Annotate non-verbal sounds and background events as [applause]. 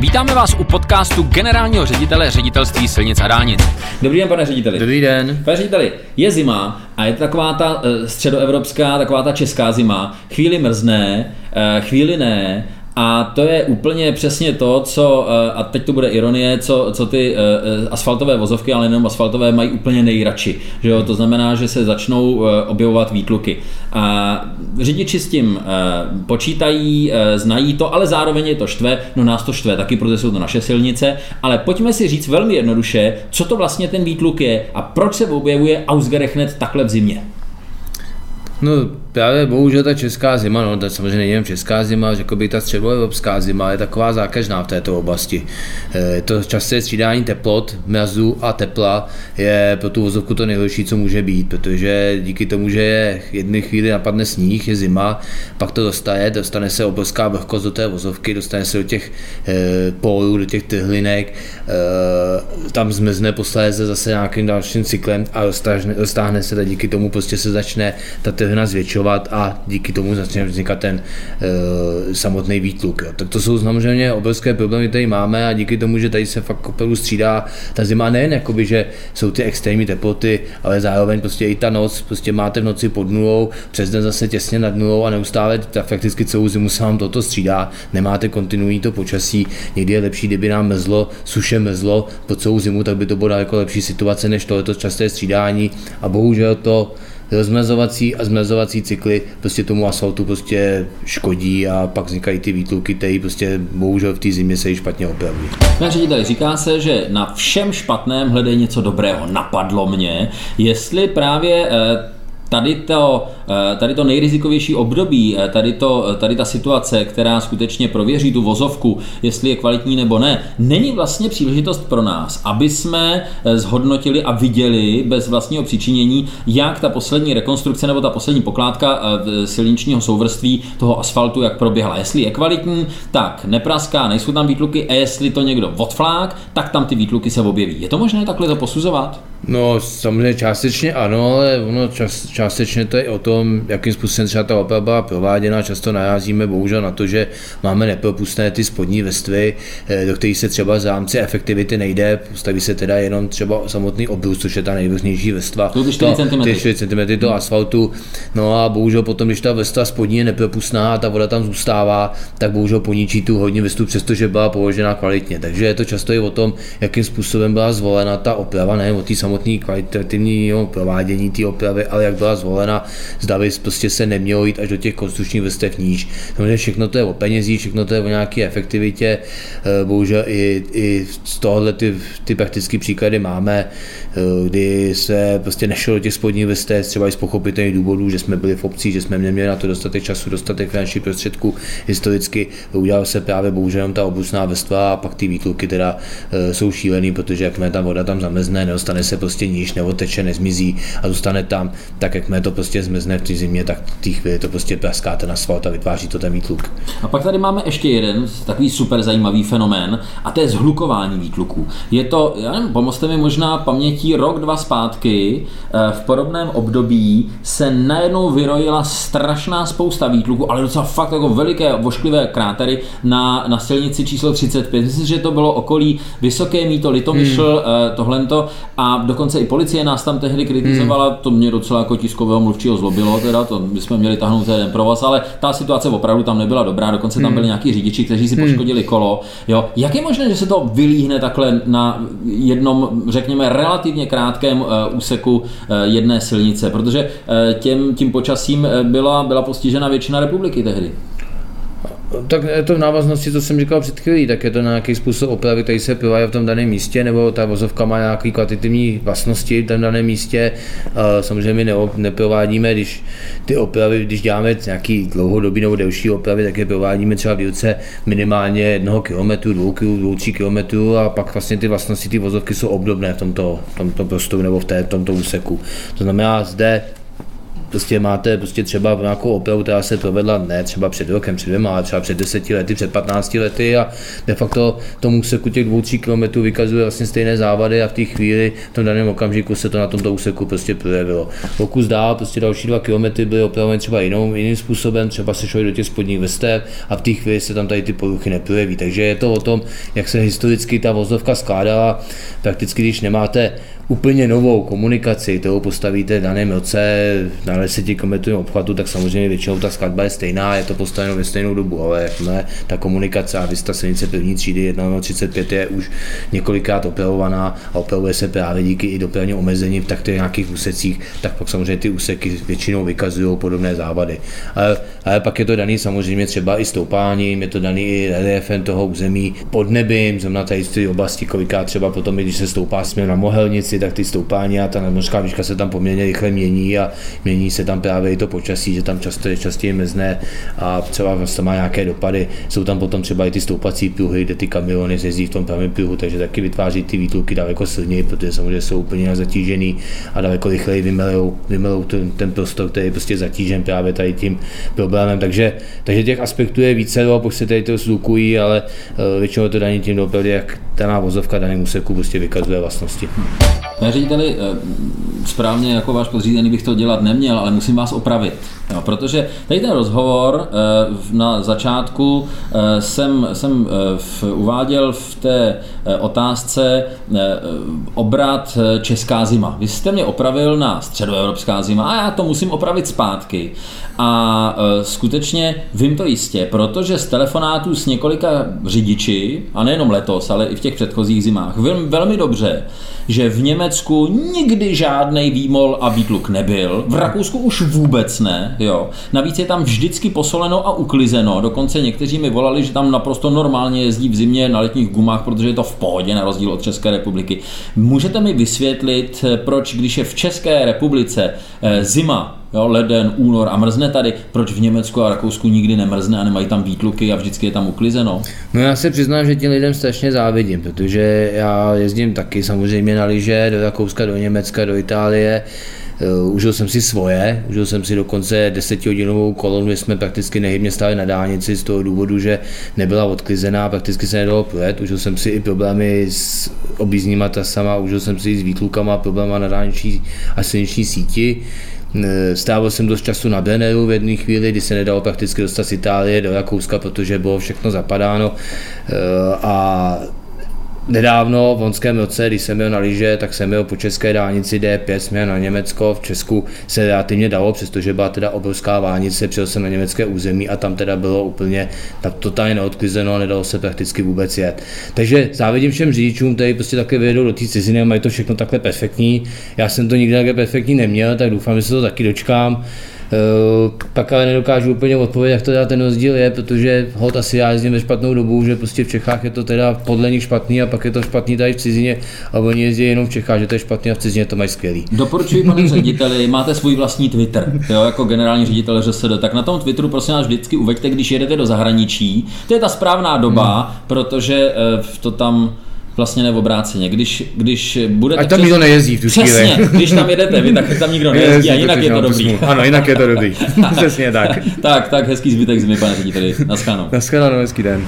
Vítáme vás u podcastu generálního ředitele ředitelství silnic a dálnic. Dobrý den, pane řediteli. Dobrý den. Pane řediteli, je zima a je to taková ta eh, středoevropská, taková ta česká zima. Chvíli mrzne, eh, chvíli ne, a to je úplně přesně to, co, eh, a teď to bude ironie, co, co ty asfaltové vozovky, ale nejenom asfaltové, mají úplně nejradši. Že jo? To znamená, že se začnou objevovat výtluky. A řidiči s tím počítají, znají to, ale zároveň je to štve, no nás to štve taky, protože jsou to naše silnice, ale pojďme si říct velmi jednoduše, co to vlastně ten výtluk je a proč se objevuje ausgerechnet takhle v zimě. No právě bohužel ta česká zima, no to samozřejmě není česká zima, řekl bych ta středoevropská zima je taková zákeřná v této oblasti. E, to časté střídání teplot, mrazu a tepla je pro tu vozovku to nejhorší, co může být, protože díky tomu, že je jedné chvíli napadne sníh, je zima, pak to dostane, dostane se obrovská vlhkost do té vozovky, dostane se do těch e, pólů, do těch trhlinek, e, tam zmrzne posléze zase nějakým dalším cyklem a roztáhne, roztáhne se, a díky tomu prostě se začne ta trhna zvětšovat a díky tomu začne vznikat ten e, samotný výtluk. Jo. Tak to jsou samozřejmě obrovské problémy, které máme a díky tomu, že tady se fakt opravdu střídá ta zima nejen jakoby, že jsou ty extrémní teploty, ale zároveň prostě i ta noc, prostě máte v noci pod nulou, přes den zase těsně nad nulou a neustále tak fakticky celou zimu se vám toto střídá, nemáte kontinuální to počasí, někdy je lepší, kdyby nám mezlo, suše mezlo po celou zimu, tak by to byla jako lepší situace než tohleto časté střídání a bohužel to rozmrazovací a zmrazovací cykly prostě tomu asfaltu prostě škodí a pak vznikají ty výtluky, které prostě bohužel v té zimě se i špatně opravují. Pane řediteli, říká se, že na všem špatném hledej něco dobrého. Napadlo mě, jestli právě eh, tady to, eh, tady to nejrizikovější období, eh, tady, to, eh, tady ta situace, která skutečně prověří tu vozovku, jestli je kvalitní nebo ne, není vlastně příležitost pro nás, aby jsme zhodnotili a viděli bez vlastního přičinění, jak ta poslední rekonstrukce nebo ta poslední pokládka silničního souvrství toho asfaltu, jak proběhla. Jestli je kvalitní, tak nepraská, nejsou tam výtluky a jestli to někdo odflák, tak tam ty výtluky se objeví. Je to možné takhle to posuzovat? No, samozřejmě částečně ano, ale ono čas, částečně to je o tom, jakým způsobem třeba ta oprava byla prováděna. Často narazíme bohužel na to, že máme nepropustné ty spodní vrstvy, eh, do kterých se třeba v rámci efektivity nejde, staví se teda jenom třeba samotný obrus, což je ta nejvrchnější vrstva. To ty 4 cm. Ty 4 cm do asfaltu. No a bohužel potom, když ta vrstva spodní je nepropustná a ta voda tam zůstává, tak bohužel poničí tu hodně vrstvu, přestože byla položena kvalitně. Takže je to často i o tom, jakým způsobem byla zvolena ta oprava, ne o té samotné kvalitativního provádění té opravy, ale jak byla zvolena, zda by prostě se nemělo jít až do těch konstrukčních vrstev níž. Samozřejmě všechno to je o penězích, všechno to je o nějaké efektivitě, eh, bohužel i, i z tohohle ty, ty praktické příklady máme, eh, kdy se prostě nešlo do těch spodních vrstev, třeba i z pochopitelných důvodů, že jsme byli v obcích, že jsme neměli na to dostatek času, dostatek finančních prostředků. Historicky udělal se právě bohužel ta obusná vrstva a pak ty výtluky teda eh, jsou šílený, protože jakmile ta voda tam zamezne, nedostane se prostě níž, neoteče, nezmizí a zůstane tam, tak jak to prostě zmizne v té zimě, tak v té chvíli to prostě praská ten asfalt a vytváří to ten výtluk. A pak tady máme ještě jeden takový super zajímavý fenomén a to je zhlukování výtluků. Je to, já nevím, pomozte mi možná pamětí rok, dva zpátky, eh, v podobném období se najednou vyrojila strašná spousta výtluků, ale docela fakt jako veliké vošklivé krátery na, na silnici číslo 35. Myslím, že to bylo okolí Vysoké míto, Litomyšl, hmm. tohle a dokonce i policie nás tam tehdy kritizovala, hmm. to mě docela jako tiskového mluvčího zlobilo, teda to my jsme měli tahnout jeden provaz, ale ta situace opravdu tam nebyla dobrá, dokonce tam hmm. byli nějaký řidiči, kteří si hmm. poškodili kolo. Jo. Jak je možné, že se to vylíhne takhle na jednom, řekněme, relativně krátkém uh, úseku uh, jedné silnice, protože uh, těm, tím počasím byla, byla postižena většina republiky tehdy? Tak je to v návaznosti, co jsem říkal před chvílí, tak je to na nějaký způsob opravy, který se provádí v tom daném místě, nebo ta vozovka má nějaké kvalitativní vlastnosti v tom daném místě. Samozřejmě my neprovádíme, když ty opravy, když děláme nějaký dlouhodobý nebo delší opravy, tak je provádíme třeba v dílce minimálně jednoho kilometru, dvou, dvou, tří kilometrů a pak vlastně ty vlastnosti ty vozovky jsou obdobné v tomto, tomto prostoru nebo v, té, tomto úseku. To znamená, zde prostě máte prostě třeba nějakou opravu, která se provedla ne třeba před rokem, před dvěma, ale třeba před deseti lety, před 15 lety a de facto tomu úseku těch dvou, tří kilometrů vykazuje vlastně stejné závady a v té chvíli, v tom daném okamžiku se to na tomto úseku prostě projevilo. Pokud dál, prostě další dva kilometry byly opraveny třeba jinou, jiným způsobem, třeba se šlo do těch spodních vrstev a v té chvíli se tam tady ty poruchy neprojeví. Takže je to o tom, jak se historicky ta vozovka skládala. Prakticky, když nemáte úplně novou komunikaci, kterou postavíte v daném roce na 10 km obchvatu, tak samozřejmě většinou ta skladba je stejná, je to postaveno ve stejnou dobu, ale jakmile ta komunikace a ta silnice první třídy 1.35 je už několikrát operovaná a operuje se právě díky i dopravním omezení tak těch nějakých úsecích, tak pak samozřejmě ty úseky většinou vykazují podobné závady. Ale, ale pak je to daný samozřejmě třeba i stoupáním, je to daný i reliefem toho území pod nebím, zrovna tady té oblasti, kolikrát třeba potom, když se stoupá směr na Mohelnici, tak ty stoupání a ta nadmořská výška se tam poměrně rychle mění a mění se tam právě i to počasí, že tam často je častěji mezné a třeba vlastně má nějaké dopady. Jsou tam potom třeba i ty stoupací pruhy, kde ty kamiony jezdí v tom pravém pruhu, takže taky vytváří ty výtluky daleko silněji, protože samozřejmě jsou úplně zatížený a daleko rychleji vymelou, vymelou ten, ten prostor, který je prostě zatížen právě tady tím problémem. Takže, takže těch aspektů je více, a pokud se tady to zlukují, ale eh, většinou to daní tím dopady, jak daná vozovka daným úseku prostě vykazuje vlastnosti. Eh, správně jako váš podřízený bych to dělat neměl, ale musím vás opravit. Jo, protože tady ten rozhovor eh, na začátku eh, jsem, jsem v, uváděl v té otázce obrat Česká zima. Vy jste mě opravil na středoevropská zima a já to musím opravit zpátky. A skutečně vím to jistě, protože z telefonátů s několika řidiči, a nejenom letos, ale i v těch předchozích zimách, vím velmi dobře, že v Německu nikdy žádný výmol a výtluk nebyl, v Rakousku už vůbec ne, jo. Navíc je tam vždycky posoleno a uklizeno, dokonce někteří mi volali, že tam naprosto normálně jezdí v zimě na letních gumách, protože je to v pohodě na rozdíl od České republiky. Můžete mi vysvětlit, proč když je v České republice eh, zima jo, leden, únor a mrzne tady, proč v Německu a Rakousku nikdy nemrzne a nemají tam výtluky a vždycky je tam uklizeno? No já se přiznám, že těm lidem strašně závidím, protože já jezdím taky samozřejmě na lyže do Rakouska, do Německa, do Itálie, Uh, užil jsem si svoje, užil jsem si dokonce desetihodinovou kolonu, kde jsme prakticky nehybně stáli na dálnici z toho důvodu, že nebyla odklizená, prakticky se nedalo projet. Užil jsem si i problémy s objízdníma trasama, užil jsem si i s výtlukama, problémy na dálniční a silniční síti. Eh, Stával jsem dost času na Beneru v jedné chvíli, kdy se nedalo prakticky dostat z Itálie do Rakouska, protože bylo všechno zapadáno. Eh, a Nedávno v loňském roce, když jsem měl na lyže, tak jsem měl po české dálnici D5, jsme na Německo, v Česku se relativně dalo, přestože byla teda obrovská vánice, přijel jsem na německé území a tam teda bylo úplně tak totálně neodklizeno a nedalo se prakticky vůbec jet. Takže závidím všem řidičům, kteří prostě také vyjedou do té ciziny a mají to všechno takhle perfektní. Já jsem to nikdy takhle perfektní neměl, tak doufám, že se to taky dočkám. Eh, pak ale nedokážu úplně odpovědět, jak to teda ten rozdíl je, protože hod asi já jezdím ve špatnou dobu, že prostě v Čechách je to teda podle nich špatný a pak je to špatný tady v cizině a oni jezdí jenom v Čechách, že to je špatný a v cizině to mají skvělý. Doporučuji, pane řediteli, máte svůj vlastní Twitter, jo, jako generální ředitel ŘSD, tak na tom Twitteru prosím vás vždycky uveďte, když jedete do zahraničí. To je ta správná doba, hmm. protože eh, to tam vlastně nebo obráceně. Když, když budete... Ať tam přes... nikdo nejezdí v tu Přesně, když tam jedete vy, tak tam nikdo nejezdí a jinak je to dobrý. Ano, jinak je to dobrý. [laughs] Přesně tak. tak, tak, hezký zbytek zimy, pane řediteli. Naschledanou. Naschledanou, hezký den.